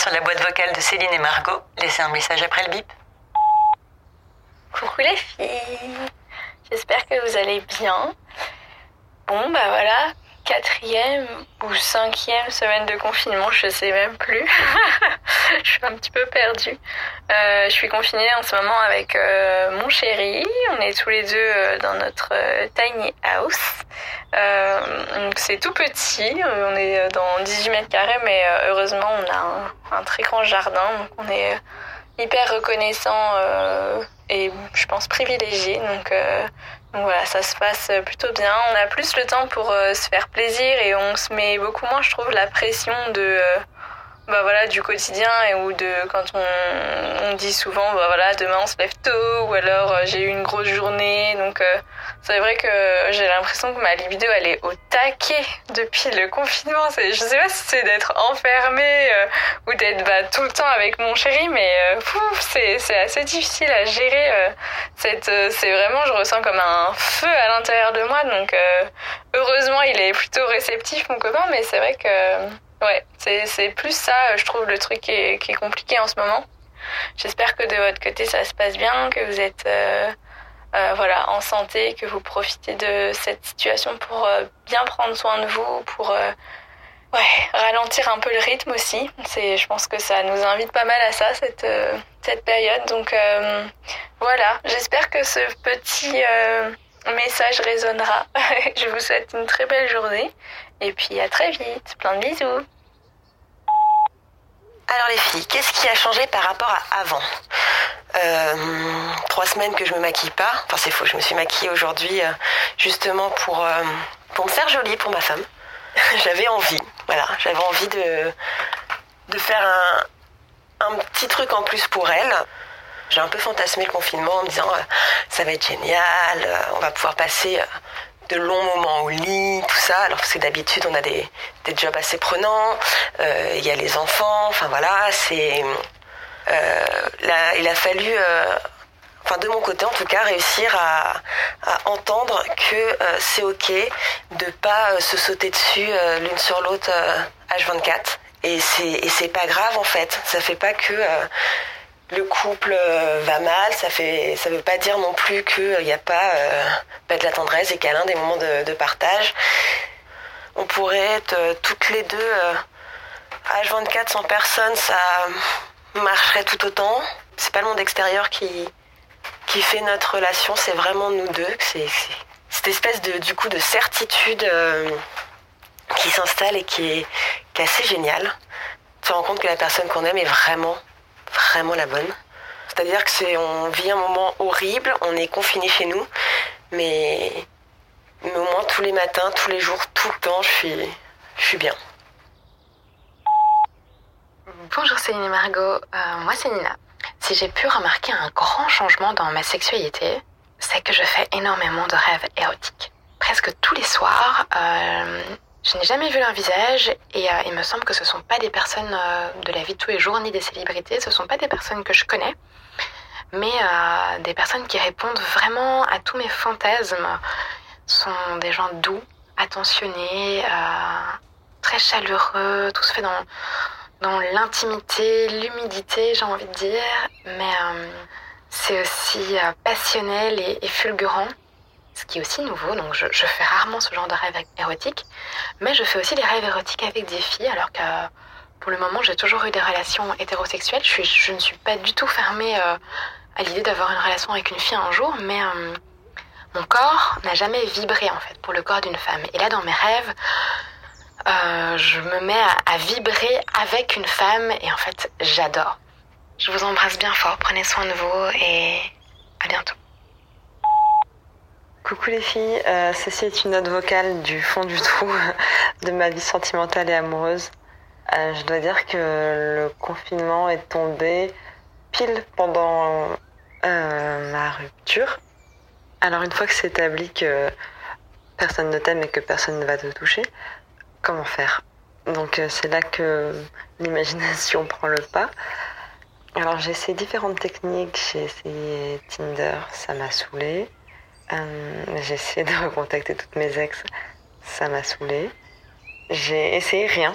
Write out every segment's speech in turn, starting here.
sur la boîte vocale de Céline et Margot. Laissez un message après le bip. Coucou les filles, j'espère que vous allez bien. Bon bah voilà, quatrième ou cinquième semaine de confinement, je sais même plus. je suis un petit peu perdue. Euh, je suis confinée en ce moment avec euh, mon chéri. On est tous les deux euh, dans notre tiny house. c'est tout petit. On est dans 18 mètres carrés, mais heureusement on a un, très grand jardin. Donc on est hyper reconnaissant et je pense privilégié. Donc voilà, ça se passe plutôt bien. On a plus le temps pour se faire plaisir et on se met beaucoup moins, je trouve, la pression de bah voilà du quotidien et ou de quand on, on dit souvent bah voilà demain on se lève tôt ou alors euh, j'ai eu une grosse journée. Donc euh, c'est vrai que j'ai l'impression que ma libido elle est au taquet depuis le confinement. Je sais pas si c'est d'être enfermée euh, ou d'être bah, tout le temps avec mon chéri mais c'est assez difficile à gérer c'est vraiment je ressens comme un feu à l'intérieur de moi. Donc heureusement il est plutôt réceptif mon copain mais c'est vrai que Ouais, c'est plus ça, je trouve, le truc qui est, qui est compliqué en ce moment. J'espère que de votre côté, ça se passe bien, que vous êtes euh, euh, voilà, en santé, que vous profitez de cette situation pour euh, bien prendre soin de vous, pour ouais, ralentir un peu le rythme aussi. Je pense que ça nous invite pas mal à ça, cette, cette période. Donc voilà, j'espère que ce petit message résonnera. je vous souhaite une très belle journée et puis à très vite. Plein de bisous. Alors les filles, qu'est-ce qui a changé par rapport à avant euh, Trois semaines que je me maquille pas. Enfin c'est faux, je me suis maquillée aujourd'hui euh, justement pour, euh, pour me faire jolie pour ma femme. j'avais envie, voilà, j'avais envie de, faire un petit truc en plus pour elle. J'ai un peu fantasmé le confinement en me disant ça va être génial, on va pouvoir passer de longs moments au lit, tout ça. Alors que d'habitude on a des, des, jobs assez prenants, euh, il y a les enfants, enfin voilà, c'est euh, il a fallu, euh, enfin de mon côté en tout cas, réussir à, entendre que c'est ok de pas se sauter dessus l'une sur l'autre H24. Et c'est pas grave en fait. Ça fait pas que le couple euh, va mal, ça fait, ça veut pas dire non plus qu'il n'y a pas, euh, pas de la tendresse et câlin, des moments de, partage. On pourrait être euh, toutes les deux H24 sans personne, ça marcherait tout autant. C'est pas le monde extérieur qui, fait notre relation, c'est vraiment nous deux. C'est cette espèce de, coup, de certitude qui s'installe et qui est, qui est assez géniale. Tu te rends compte que la personne qu'on aime est vraiment vraiment la bonne. C'est-à-dire que c'est, on vit un moment horrible, on est confiné chez nous, mais, mais au moins tous les matins, tous les jours, tout le temps, je suis, je suis bien. Bonjour Céline et Margot, euh, moi c'est Nina. Si j'ai pu remarquer un grand changement dans ma sexualité, c'est que je fais énormément de rêves érotiques. Presque tous les soirs, euh, je n'ai jamais vu leur visage et euh, il me semble que ce ne sont pas des personnes euh, de la vie de tous les jours ni des célébrités, ce ne sont pas des personnes que je connais, mais euh, des personnes qui répondent vraiment à tous mes fantasmes. Ce sont des gens doux, attentionnés, très chaleureux, tout se fait dans, dans l'intimité, l'humidité, j'ai envie de dire, mais c'est aussi passionnel et fulgurant ce qui est aussi nouveau. Donc je, fais rarement ce genre de rêve érotique, mais je fais aussi des rêves érotiques avec des filles, alors que pour le moment j'ai toujours eu des relations hétérosexuelles. Je, ne suis pas du tout fermée euh, à l'idée d'avoir une relation avec une fille un jour, mais euh, mon corps n'a jamais vibré en fait pour le corps d'une femme. Et là dans mes rêves, euh, je me mets à vibrer avec une femme et en fait j'adore. Je vous embrasse bien fort, prenez soin de vous et à bientôt. Coucou les filles, euh, ceci est une note vocale du fond du trou de ma vie sentimentale et amoureuse. Euh, je dois dire que le confinement est tombé pile pendant euh, ma rupture. Alors une fois que c'est établi que personne ne t'aime et que personne ne va te toucher, comment faire? Donc c'est là que l'imagination prend le pas. Alors j'ai essayé différentes techniques, j'ai essayé Tinder, ça m'a saoulé. Euh, j'ai essayé de recontacter toutes mes ex, ça m'a saoulé. J'ai essayé rien,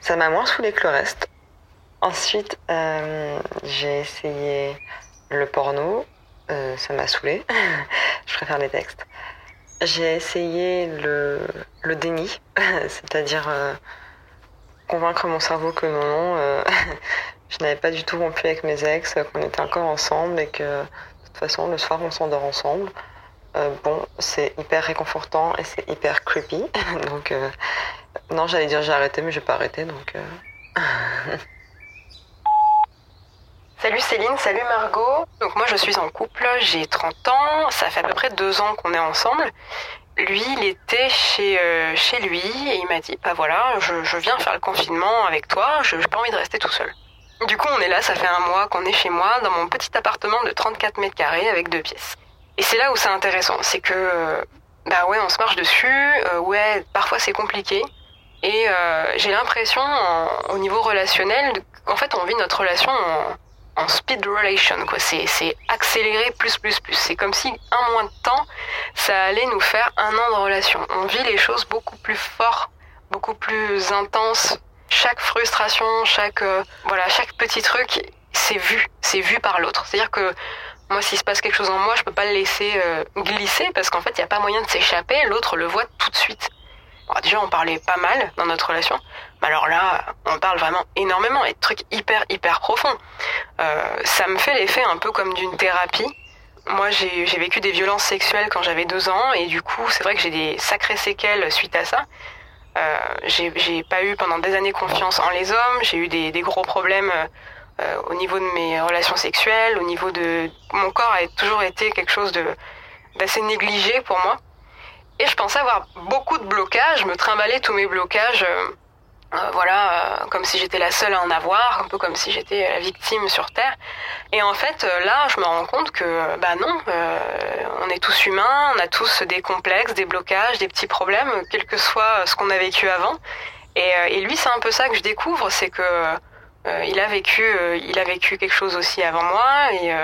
ça m'a moins saoulé que le reste. Ensuite, euh, j'ai essayé le porno. Euh, ça m'a saoulé. Je préfère les textes. J'ai essayé le, le déni, c'est-à-dire convaincre mon cerveau que non, non, je n'avais pas du tout rompu avec mes ex, qu'on était encore ensemble et que de toute façon, le soir, on s'endort ensemble. Bon, c'est hyper réconfortant et c'est hyper creepy. donc, non, j'allais dire j'ai arrêté, mais je vais pas arrêter. Donc, Salut Céline, salut Margot. Donc moi je suis en couple, j'ai 30 ans, ça fait à peu près deux ans qu'on est ensemble. Lui, il était chez, euh, chez lui et il m'a dit, bah voilà, je, je, viens faire le confinement avec toi, je n'ai pas envie de rester tout seul. Du coup on est là, ça fait un mois qu'on est chez moi dans mon petit appartement de 34 mètres carrés avec deux pièces. Et c'est là où c'est intéressant, c'est que, bah ouais, on se marche dessus, euh, ouais, parfois c'est compliqué. Et euh, j'ai l'impression, au niveau relationnel, en fait on vit notre relation en en speed relation, quoi. C'est accéléré plus, plus, plus. C'est comme si un mois de temps, ça allait nous faire un an de relation. On vit les choses beaucoup plus fort, beaucoup plus intense. Chaque frustration, chaque, euh, voilà, chaque petit truc, c'est vu. C'est vu par l'autre. C'est-à-dire que moi, s'il se passe quelque chose en moi, je peux pas le laisser euh, glisser parce qu'en fait, il n'y a pas moyen de s'échapper. L'autre le voit tout de suite. déjà, on parlait pas mal dans notre relation. Mais alors là, on parle vraiment énormément et de trucs hyper, hyper profonds. Euh, ça me fait l'effet un peu comme d'une thérapie. Moi, j'ai vécu des violences sexuelles quand j'avais deux ans et du coup, c'est vrai que j'ai des sacrées séquelles suite à ça. Euh, j'ai pas eu pendant des années confiance en les hommes, j'ai eu des, gros problèmes euh, au niveau de mes relations sexuelles, au niveau de... Mon corps a toujours été quelque chose d'assez négligé pour moi. Et je pensais avoir beaucoup de blocages, me trimballer tous mes blocages euh, euh, voilà, euh, comme si j'étais la seule à en avoir, un peu comme si j'étais la victime sur Terre. Et en fait, euh, là, je me rends compte que, bah non, on est tous humains, on a tous des complexes, des blocages, des petits problèmes, quel que soit ce qu'on a vécu avant. Et, et lui, c'est un peu ça que je découvre, c'est que il a vécu, il a vécu quelque chose aussi avant moi, et,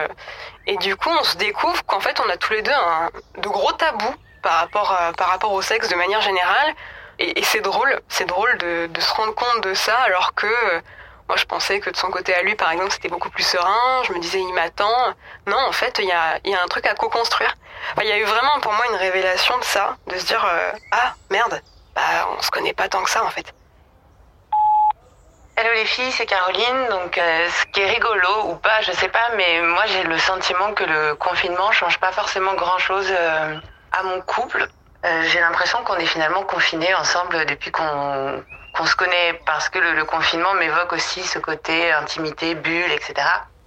et du coup, on se découvre qu'en fait, on a tous les deux un, de gros tabous par rapport, par rapport au sexe de manière générale. Et, c'est drôle, c'est drôle de, de, se rendre compte de ça, alors que euh, moi je pensais que de son côté à lui, par exemple, c'était beaucoup plus serein. Je me disais, il m'attend. Non, en fait, il y a, y a, un truc à co-construire. Il y a eu vraiment pour moi une révélation de ça, de se dire, euh, ah merde, bah on se connaît pas tant que ça en fait. Hello les filles, c'est Caroline. Donc, euh, ce qui est rigolo ou pas, je sais pas, mais moi j'ai le sentiment que le confinement change pas forcément grand chose à mon couple. Euh, j'ai l'impression qu'on est finalement confinés ensemble depuis qu'on qu'on se connaît parce que le, le confinement m'évoque aussi ce côté intimité, bulle, etc.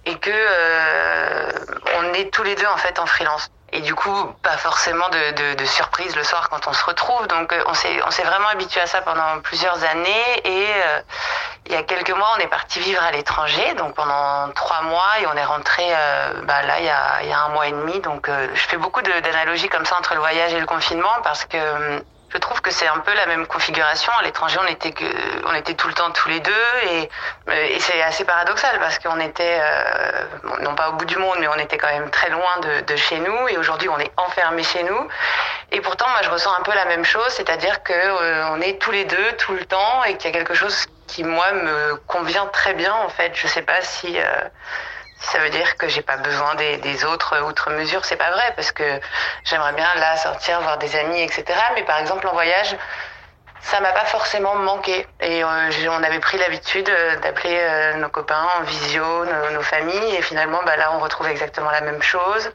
Et que euh, on est tous les deux en fait en freelance. Et du coup, pas forcément de, de, de surprise le soir quand on se retrouve. Donc, euh, on s'est, on s'est vraiment habitué à ça pendant plusieurs années. Et euh, il y a quelques mois, on est parti vivre à l'étranger, donc pendant trois mois, et on est rentré euh, bah, là il y, a, il y a un mois et demi. Donc, je fais beaucoup d'analogies comme ça entre le voyage et le confinement parce que je trouve que c'est un peu la même configuration. À l'étranger, on était que, on était tout le temps tous les deux et, et c'est assez paradoxal parce qu'on était, euh, non pas au bout du monde, mais on était quand même très loin de, de chez nous et aujourd'hui on est enfermé chez nous. Et pourtant, moi, je ressens un peu la même chose, c'est-à-dire que euh, on est tous les deux tout le temps et qu'il y a quelque chose qui moi me convient très bien en fait. Je sais pas si euh, ça veut dire que j'ai pas besoin des, autres outre mesure, c'est pas vrai parce que j'aimerais bien là sortir, voir des amis, etc. Mais par exemple en voyage, ça m'a pas forcément manqué. Et euh, on avait pris l'habitude euh, d'appeler euh, nos copains en visio, nos, nos, familles, et finalement bah, là on retrouve exactement la même chose.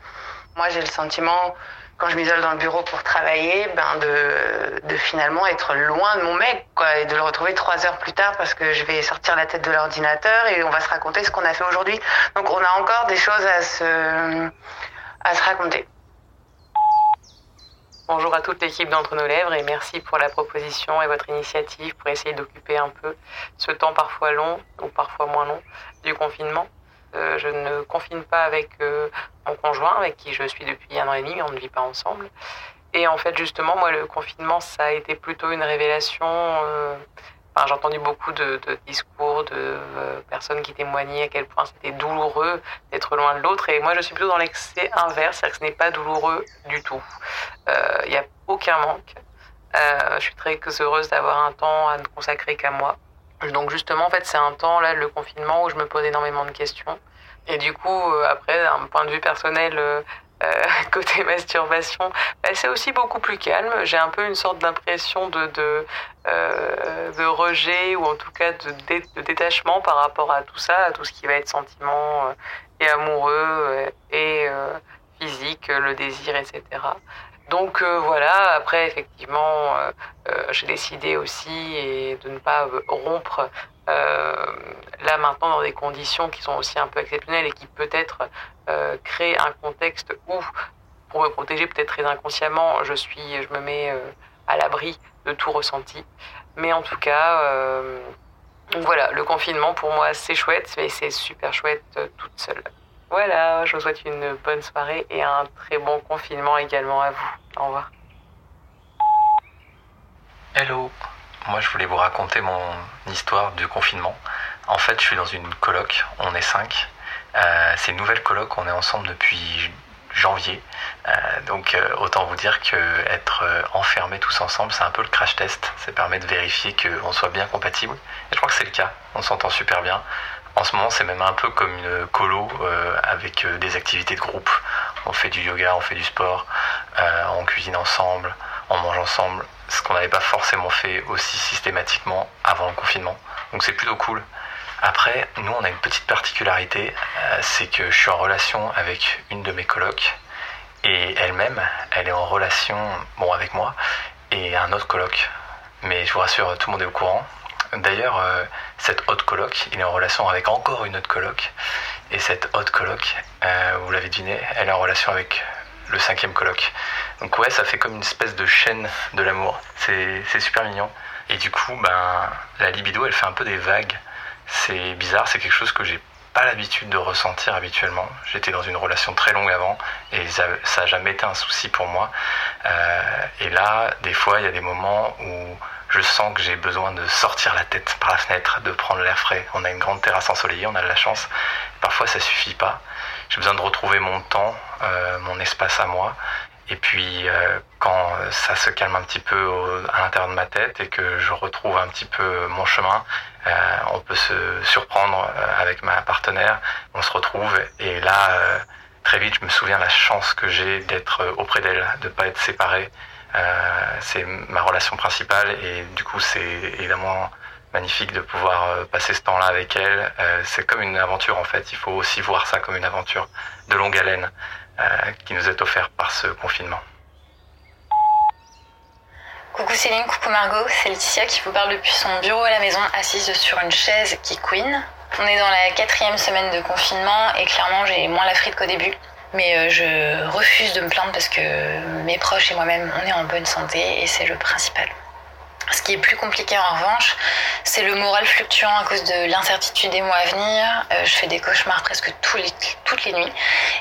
Moi j'ai le sentiment quand je m'isole dans le bureau pour travailler, ben de, finalement être loin de mon mec, quoi, et de le retrouver trois heures plus tard parce que je vais sortir la tête de l'ordinateur et on va se raconter ce qu'on a fait aujourd'hui. Donc on a encore des choses à se, à se raconter. Bonjour à toute l'équipe d'Entre nos Lèvres et merci pour la proposition et votre initiative pour essayer d'occuper un peu ce temps parfois long ou parfois moins long du confinement. Euh, je ne confine pas avec euh, mon conjoint, avec qui je suis depuis un an et demi, mais on ne vit pas ensemble. Et en fait, justement, moi, le confinement, ça a été plutôt une révélation. Euh, enfin, j'ai entendu beaucoup de, de discours de personnes qui témoignaient à quel point c'était douloureux d'être loin de l'autre. Et moi, je suis plutôt dans l'excès inverse, c'est-à-dire que ce n'est pas douloureux du tout. Il n'y a aucun manque. je suis très heureuse d'avoir un temps à ne consacrer qu'à moi Donc justement, en fait, c'est un temps, là, le confinement, où je me pose énormément de questions. Et du coup, après, d'un point de vue personnel, côté masturbation, bah, c'est aussi beaucoup plus calme. J'ai un peu une sorte d'impression de, de, rejet ou en tout cas de, détachement par rapport à tout ça, à tout ce qui va être sentiment et amoureux et physique, le désir, etc. Donc euh, voilà, après effectivement, euh, euh, j'ai décidé aussi et de ne pas rompre là maintenant dans des conditions qui sont aussi un peu exceptionnelles et qui peut-être créent un contexte où, pour me protéger peut-être très inconsciemment, je suis, je me mets à l'abri de tout ressenti. Mais en tout cas, voilà, le confinement pour moi c'est chouette, mais c'est super chouette toute seule. Voilà, je vous souhaite une bonne soirée et un très bon confinement également à vous. Au revoir. Hello, moi je voulais vous raconter mon histoire du confinement. En fait, je suis dans une coloc, on est cinq. Euh, c'est une nouvelle coloc, on est ensemble depuis janvier. Euh, donc euh, autant vous dire que être enfermés tous ensemble, c'est un peu le crash test. Ça permet de vérifier qu'on soit bien compatible. Et je crois que c'est le cas. On s'entend super bien. En ce moment, c'est même un peu comme une colo euh, avec euh, des activités de groupe. On fait du yoga, on fait du sport, euh, on cuisine ensemble, on mange ensemble, ce qu'on n'avait pas forcément fait aussi systématiquement avant le confinement. Donc c'est plutôt cool. Après, nous, on a une petite particularité, c'est que je suis en relation avec une de mes colocs et elle-même, elle est en relation, bon, avec moi et un autre coloc. Mais je vous rassure, tout le monde est au courant. D'ailleurs, euh, cette haute coloc, il est en relation avec encore une autre coloc. Et cette haute coloc, euh, vous l'avez deviné, elle est en relation avec le cinquième coloc. Donc ouais, ça fait comme une espèce de chaîne de l'amour. C'est super mignon. Et du coup, ben, la libido, elle fait un peu des vagues. C'est bizarre, c'est quelque chose que j'ai pas l'habitude de ressentir habituellement. J'étais dans une relation très longue avant et ça n'a jamais été un souci pour moi. Euh, et là, des fois, il y a des moments où je sens que j'ai besoin de sortir la tête par la fenêtre, de prendre l'air frais. On a une grande terrasse ensoleillée, on a de la chance. Parfois, ça suffit pas. J'ai besoin de retrouver mon temps, euh, mon espace à moi. Et puis, euh, quand ça se calme un petit peu à l'intérieur de ma tête et que je retrouve un petit peu mon chemin, euh, on peut se surprendre avec ma partenaire. On se retrouve et là, très vite, je me souviens la chance que j'ai d'être auprès d'elle, de ne pas être séparé, c'est ma relation principale et du coup c'est évidemment magnifique de pouvoir euh, passer ce temps-là avec elle. Euh, c'est comme une aventure en fait. Il faut aussi voir ça comme une aventure de longue haleine qui nous est offerte par ce confinement. Coucou Céline, coucou Margot, c'est Laetitia qui vous parle depuis son bureau à la maison, assise sur une chaise qui queen. On est dans la quatrième semaine de confinement et clairement j'ai moins la frite qu'au début. Mais euh, je refuse de me plaindre parce que mes proches et moi-même, on est en bonne santé et c'est le principal. Ce qui est plus compliqué en revanche, c'est le moral fluctuant à cause de l'incertitude des mois à venir. Euh, je fais des cauchemars presque toutes les nuits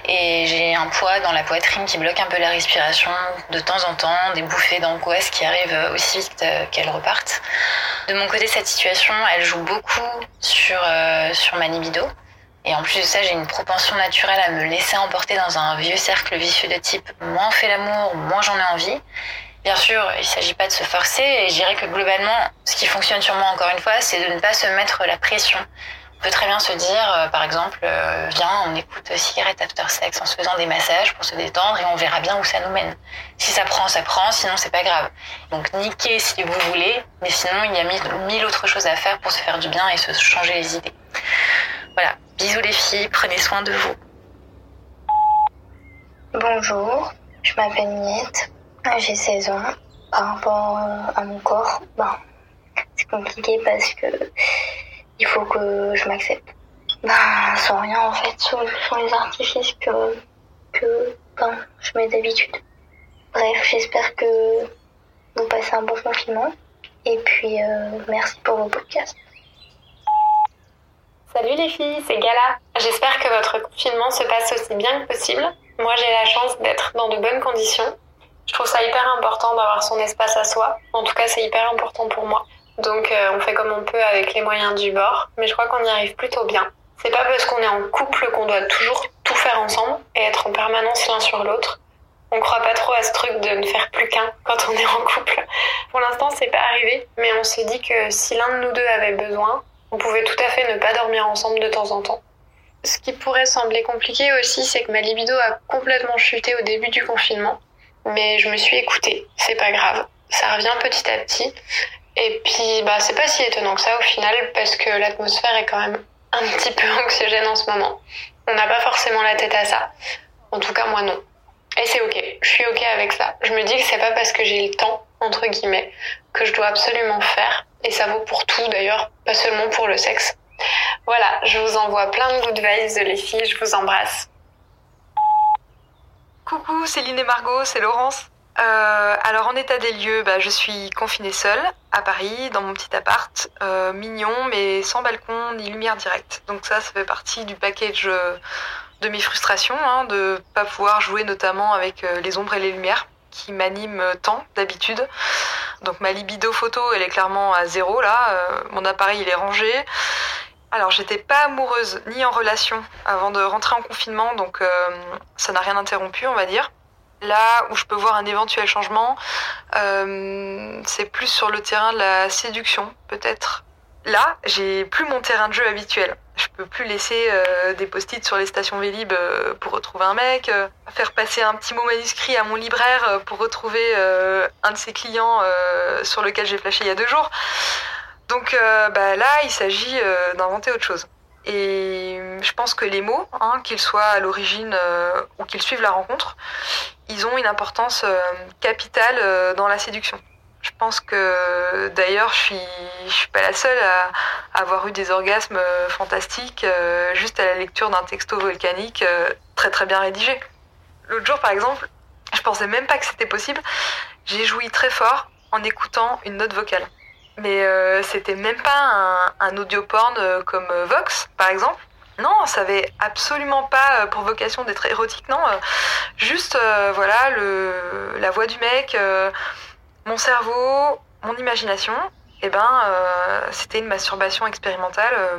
et j'ai un poids dans la poitrine qui bloque un peu la respiration de temps en temps, des bouffées d'angoisse qui arrivent aussi vite euh, qu'elles repartent. De mon côté, cette situation, elle joue beaucoup sur, sur ma libido. Et en plus de ça, j'ai une propension naturelle à me laisser emporter dans un vieux cercle vicieux de type moins on fait l'amour, moins j'en ai envie. Bien sûr, il ne s'agit pas de se forcer et je dirais que globalement, ce qui fonctionne sur moi encore une fois, c'est de ne pas se mettre la pression. On peut très bien se dire, euh, par exemple, euh, viens, on écoute Cigarette After Sex en se faisant des massages pour se détendre et on verra bien où ça nous mène. Si ça prend, ça prend, sinon c'est pas grave. Donc niquez si vous voulez, mais sinon il y a mille, mille autres choses à faire pour se faire du bien et se changer les idées. Voilà, bisous les filles, prenez soin de vous. Bonjour, je m'appelle Niette, j'ai 16 ans. Par rapport euh, à mon corps, ben, c'est compliqué parce que il faut que je m'accepte. Ben, sans rien en fait, sans, les artifices que, que ben, je mets d'habitude. Bref, j'espère que vous passez un bon confinement. Et puis, euh, merci pour vos podcasts. Salut les filles, c'est Gala. J'espère que votre confinement se passe aussi bien que possible. Moi, j'ai la chance d'être dans de bonnes conditions. Je trouve ça hyper important d'avoir son espace à soi. En tout cas, c'est hyper important pour moi. Donc, euh, on fait comme on peut avec les moyens du bord, mais je crois qu'on y arrive plutôt bien. C'est pas parce qu'on est en couple qu'on doit toujours tout faire ensemble et être en permanence l'un sur l'autre. On croit pas trop à ce truc de ne faire plus qu'un quand on est en couple. Pour l'instant, c'est pas arrivé, mais on se dit que si l'un de nous deux avait besoin, on pouvait tout à fait ne pas dormir ensemble de temps en temps. Ce qui pourrait sembler compliqué aussi, c'est que ma libido a complètement chuté au début du confinement. Mais je me suis écoutée, c'est pas grave. Ça revient petit à petit. Et puis, bah, c'est pas si étonnant que ça au final, parce que l'atmosphère est quand même un petit peu anxiogène en ce moment. On n'a pas forcément la tête à ça. En tout cas, moi non. Et c'est ok, je suis ok avec ça. Je me dis que c'est pas parce que j'ai le temps, entre guillemets, que je dois absolument faire. Et ça vaut pour tout d'ailleurs, pas seulement pour le sexe. Voilà, je vous envoie plein de good vibes les filles, je vous embrasse. Coucou, Céline et Margot, c'est Laurence. Euh, alors en état des lieux, bah, je suis confinée seule à Paris, dans mon petit appart, euh, mignon, mais sans balcon ni lumière directe. Donc ça, ça fait partie du package euh, de mes frustrations, hein, de pas pouvoir jouer notamment avec les ombres et les lumières qui m'animent tant d'habitude. Donc ma libido photo, elle est clairement à zéro là. Euh, mon appareil, il est rangé. Alors j'étais pas amoureuse ni en relation avant de rentrer en confinement, donc euh, ça n'a rien interrompu, on va dire. Là où je peux voir un éventuel changement, euh, c'est plus sur le terrain de la séduction, peut-être. Là, j'ai plus mon terrain de jeu habituel. Je peux plus laisser euh, des post-it sur les stations Vélib euh, pour retrouver un mec, euh, faire passer un petit mot manuscrit à mon libraire euh, pour retrouver un de ses clients sur lequel j'ai flashé il y a deux jours. Donc bah, là, il s'agit d'inventer autre chose. Et je pense que les mots, hein, qu'ils soient à l'origine ou qu'ils suivent la rencontre, ils ont une importance capitale dans la séduction. Je pense que d'ailleurs, je suis, je suis pas la seule à, avoir eu des orgasmes euh, fantastiques euh, juste à la lecture d'un texto volcanique euh, très très bien rédigé. L'autre jour, par exemple, je pensais même pas que c'était possible. J'ai joui très fort en écoutant une note vocale. Mais c'était même pas un, audio porn comme Vox, par exemple. Non, ça avait absolument pas pour vocation d'être érotique, non. juste, voilà, le, la voix du mec, mon cerveau, mon imagination. Et ben, euh, c'était une masturbation expérimentale euh,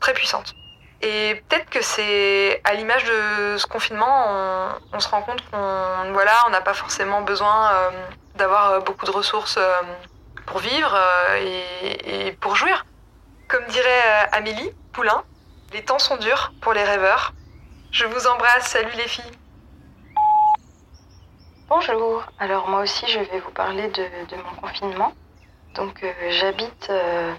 très puissante. Et peut-être que c'est à l'image de ce confinement, on, se rend compte qu'on voilà, on n'a pas forcément besoin euh, d'avoir beaucoup de ressources pour vivre et, et pour jouir. Comme dirait Amélie Poulain, les temps sont durs pour les rêveurs. Je vous embrasse, salut les filles. Bonjour, alors moi aussi je vais vous parler de, mon confinement. Donc euh, j'habite euh,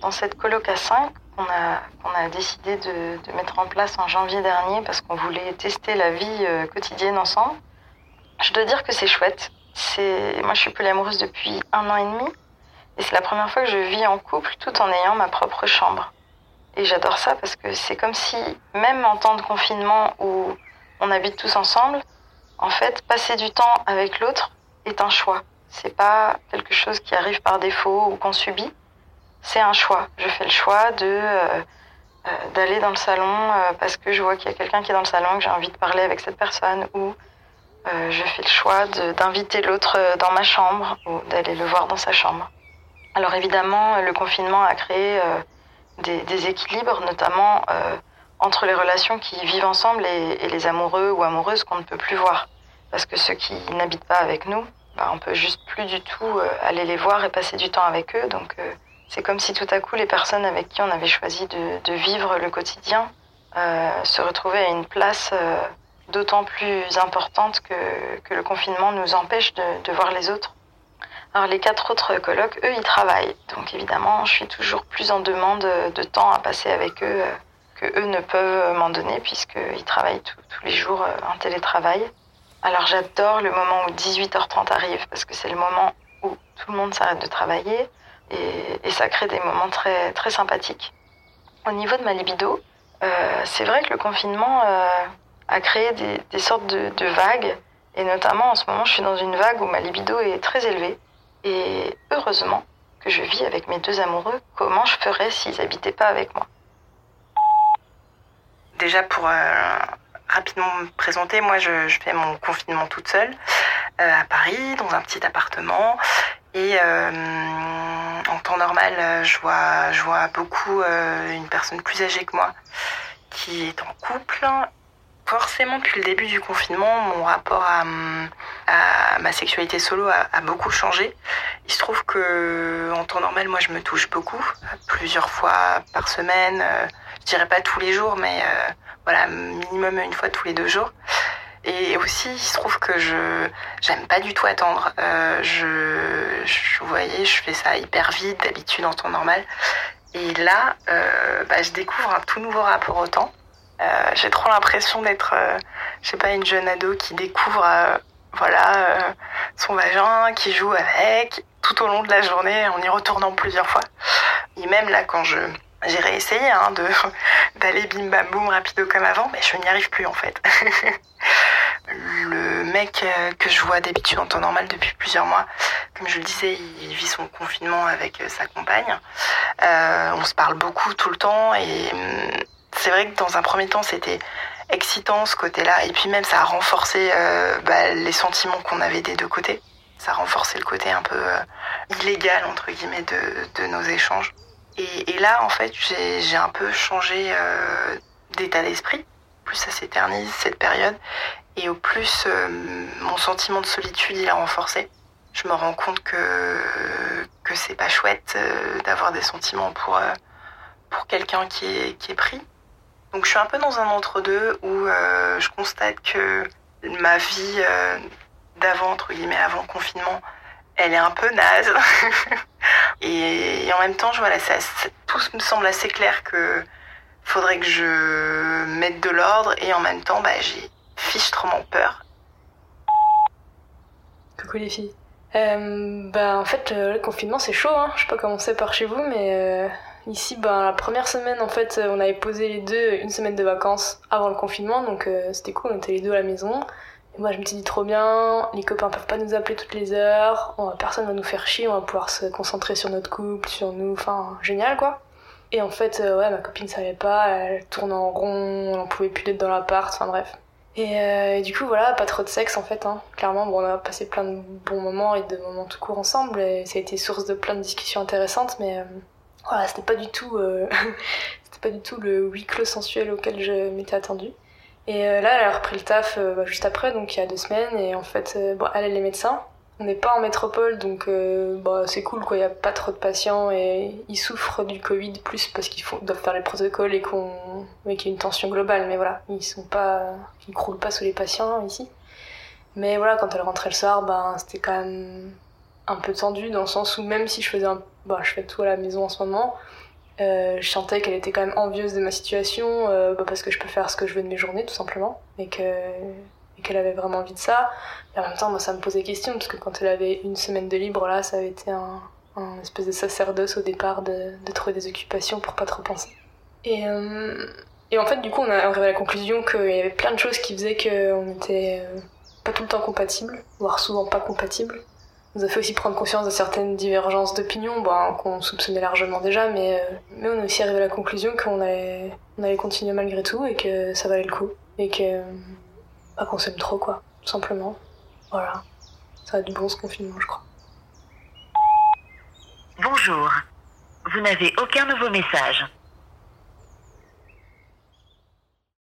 dans cette coloc à 5 qu'on a, décidé de, mettre en place en janvier dernier parce qu'on voulait tester la vie euh, quotidienne ensemble. Je dois dire que c'est chouette. Moi je suis polyamoureuse depuis un an et demi et c'est la première fois que je vis en couple tout en ayant ma propre chambre. Et j'adore ça parce que c'est comme si, même en temps de confinement où on habite tous ensemble, en fait, passer du temps avec l'autre est un choix. C'est pas quelque chose qui arrive par défaut ou qu'on subit. C'est un choix. Je fais le choix de euh, euh, d'aller dans le salon euh, parce que je vois qu'il y a quelqu'un qui est dans le salon que j'ai envie de parler avec cette personne ou je fais le choix d'inviter l'autre dans ma chambre ou d'aller le voir dans sa chambre. Alors évidemment, le confinement a créé des, des équilibres, notamment entre les relations qui vivent ensemble et les amoureux ou amoureuses qu'on ne peut plus voir. Parce que ceux qui n'habitent pas avec nous, bah, on peut juste plus du tout euh, aller les voir et passer du temps avec eux. Donc euh, c'est comme si tout à coup les personnes avec qui on avait choisi de, vivre le quotidien euh, se retrouvaient à une place d'autant plus importante que, le confinement nous empêche de, voir les autres. Alors les quatre autres colocs, eux, ils travaillent. Donc évidemment, je suis toujours plus en demande de temps à passer avec eux euh, que eux ne peuvent m'en donner puisqu'ils travaillent tous les jours en télétravail. Alors j'adore le moment où 18h30 arrive parce que c'est le moment où tout le monde s'arrête de travailler et, ça crée des moments très, très sympathiques. Au niveau de ma libido, euh, c'est vrai que le confinement euh, a créé des, sortes de, vagues et notamment en ce moment je suis dans une vague où ma libido est très élevée et heureusement que je vis avec mes deux amoureux, comment je ferais s'ils habitaient pas avec moi? Déjà pour euh, rapidement me présenter, moi je, fais mon confinement toute seule euh, à Paris, dans un petit appartement. Et euh, en temps normal, je vois, je vois beaucoup euh, une personne plus âgée que moi qui est en couple. Forcément, depuis le début du confinement, mon rapport à, à ma sexualité solo a, a, beaucoup changé. Il se trouve que en temps normal, moi, je me touche beaucoup, plusieurs fois par semaine. Je dirais pas tous les jours, mais euh, voilà, minimum une fois tous les deux jours. Et aussi, il se trouve que je j'aime pas du tout attendre. Euh, je, vous voyez, je fais ça hyper vite d'habitude en temps normal. Et là, euh, bah, je découvre un tout nouveau rapport au temps. J'ai trop l'impression d'être, je sais pas, une jeune ado qui découvre, voilà, son vagin, qui joue avec tout au long de la journée en y retournant plusieurs fois. Et même là, quand je j'ai réessayé hein, de d'aller bim bam boum rapido comme avant, mais je n'y arrive plus en fait. le mec que je vois d'habitude en temps normal depuis plusieurs mois, comme je le disais, il vit son confinement avec sa compagne. Euh, on se parle beaucoup tout le temps et c'est vrai que dans un premier temps c'était excitant ce côté-là et puis même ça a renforcé euh, bah, les sentiments qu'on avait des deux côtés. Ça a renforcé le côté un peu euh, illégal entre guillemets de, de nos échanges. Et, là, en fait, j'ai un peu changé euh, d'état d'esprit. Plus ça s'éternise, cette période. Et au plus, euh, mon sentiment de solitude, il a renforcé. Je me rends compte que, que c'est pas chouette euh, d'avoir des sentiments pour, pour quelqu'un qui est, qui est pris. Donc je suis un peu dans un entre-deux où je constate que ma vie d'avant, entre guillemets, avant confinement, elle est un peu naze. et, en même temps, je, voilà, ça, tout me semble assez clair que faudrait que je mette de l'ordre et en même temps, bah, j'ai fichtrement peur. Coucou les filles. Euh, bah, en fait, euh, le confinement c'est chaud, hein. je sais pas comment c'est par chez vous, mais euh, ici, bah, la première semaine, en fait, on avait posé les deux une semaine de vacances avant le confinement, donc euh, c'était cool, on était les deux à la maison. Moi, je me suis dit trop bien, les copains peuvent pas nous appeler toutes les heures, on, personne va nous faire chier, on va pouvoir se concentrer sur notre couple, sur nous, enfin, génial quoi. Et en fait, euh, ouais, ma copine savait pas, elle tourne en rond, on en pouvait plus d'être dans l'appart, enfin bref. Et, euh, et, du coup, voilà, pas trop de sexe en fait, hein. clairement. Bon, on a passé plein de bons moments et de moments tout court ensemble, et ça a été source de plein de discussions intéressantes, mais euh, voilà, c'était pas du tout, c'était pas du tout le huis clos sensuel auquel je m'étais attendue. Et euh, là, elle a repris le taf bah, juste après, donc il y a deux semaines, et en fait, bon, elle, elle est médecin. On n'est pas en métropole, donc bah, c'est cool, quoi. Il y a pas trop de patients et ils souffrent du Covid plus parce qu'ils doivent faire les protocoles et qu'on, qu'il y a une tension globale. Mais voilà, ils sont pas, croulent pas sous les patients ici. Mais voilà, quand elle rentrait le soir, ben c'était quand même un peu tendu dans le sens où même si je faisais bah, je fais tout à la maison en ce moment, euh, je sentais qu'elle était quand même envieuse de ma situation euh, bah, parce que je peux faire ce que je veux de mes journées tout simplement et que et qu'elle avait vraiment envie de ça. Et en même temps, moi, ça me posait question, parce que quand elle avait une semaine de libre, là, ça avait été un, espèce de sacerdoce au départ de, trouver des occupations pour pas trop penser. Et, euh, en fait, du coup, on a arrivé à la conclusion qu'il y avait plein de choses qui faisaient qu'on était pas tout le temps compatibles, voire souvent pas compatibles. Nous a fait aussi prendre conscience de certaines divergences d'opinion, bon, qu'on soupçonnait largement déjà, mais, euh, mais on est aussi arrivé à la conclusion qu'on allait, on allait continuer malgré tout et que ça valait le coup. Et que pas qu'on s'aime trop, quoi, tout simplement. Voilà. Ça a du bon ce confinement, je crois. Bonjour. Vous n'avez aucun nouveau message.